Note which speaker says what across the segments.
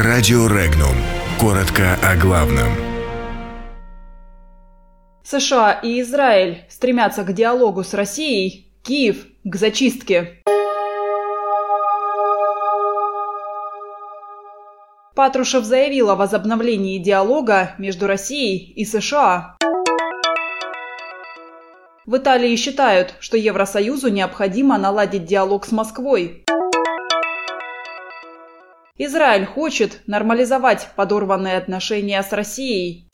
Speaker 1: Радио Регнум. Коротко о главном.
Speaker 2: США и Израиль стремятся к диалогу с Россией, Киев – к зачистке. Патрушев заявил о возобновлении диалога между Россией и США. В Италии считают, что Евросоюзу необходимо наладить диалог с Москвой. Израиль хочет нормализовать подорванные отношения с Россией.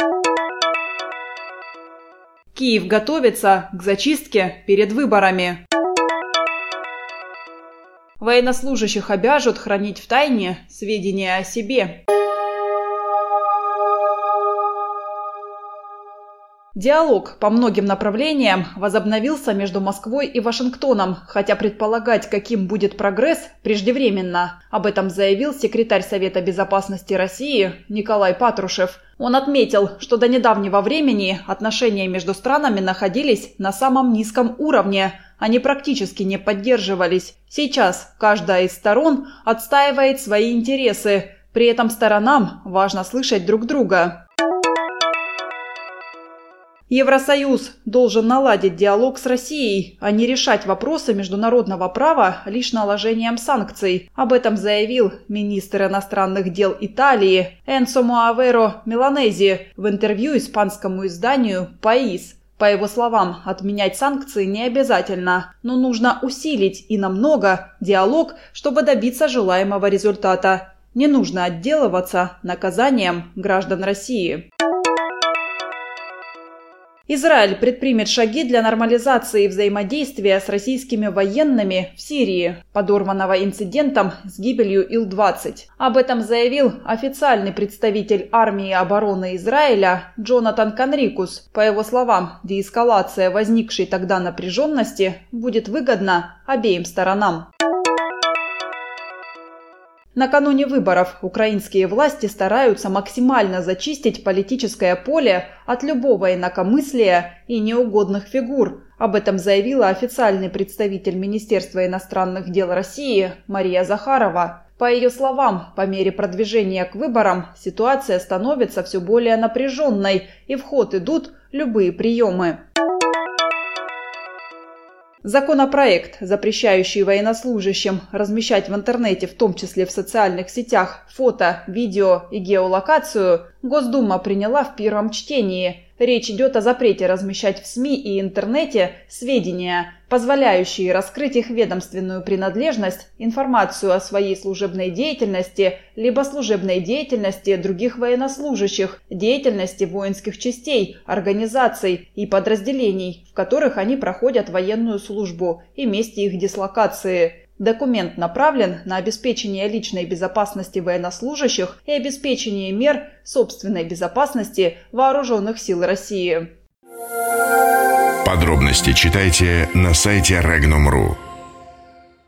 Speaker 2: Киев готовится к зачистке перед выборами. Военнослужащих обяжут хранить в тайне сведения о себе. Диалог по многим направлениям возобновился между Москвой и Вашингтоном, хотя предполагать, каким будет прогресс, преждевременно. Об этом заявил секретарь Совета безопасности России Николай Патрушев. Он отметил, что до недавнего времени отношения между странами находились на самом низком уровне, они практически не поддерживались. Сейчас каждая из сторон отстаивает свои интересы. При этом сторонам важно слышать друг друга. Евросоюз должен наладить диалог с Россией, а не решать вопросы международного права лишь наложением санкций. Об этом заявил министр иностранных дел Италии Энсо Муаверо Миланези в интервью испанскому изданию «Паис». По его словам, отменять санкции не обязательно, но нужно усилить и намного диалог, чтобы добиться желаемого результата. Не нужно отделываться наказанием граждан России. Израиль предпримет шаги для нормализации взаимодействия с российскими военными в Сирии, подорванного инцидентом с гибелью Ил-20. Об этом заявил официальный представитель армии обороны Израиля Джонатан Конрикус. По его словам, деэскалация возникшей тогда напряженности будет выгодна обеим сторонам. Накануне выборов украинские власти стараются максимально зачистить политическое поле от любого инакомыслия и неугодных фигур. Об этом заявила официальный представитель Министерства иностранных дел России Мария Захарова. По ее словам, по мере продвижения к выборам ситуация становится все более напряженной и в ход идут любые приемы. Законопроект, запрещающий военнослужащим размещать в интернете, в том числе в социальных сетях, фото, видео и геолокацию, Госдума приняла в первом чтении. Речь идет о запрете размещать в СМИ и интернете сведения, позволяющие раскрыть их ведомственную принадлежность, информацию о своей служебной деятельности, либо служебной деятельности других военнослужащих, деятельности воинских частей, организаций и подразделений, в которых они проходят военную службу и месте их дислокации – Документ направлен на обеспечение личной безопасности военнослужащих и обеспечение мер собственной безопасности вооруженных сил России.
Speaker 1: Подробности читайте на сайте Regnum.ru.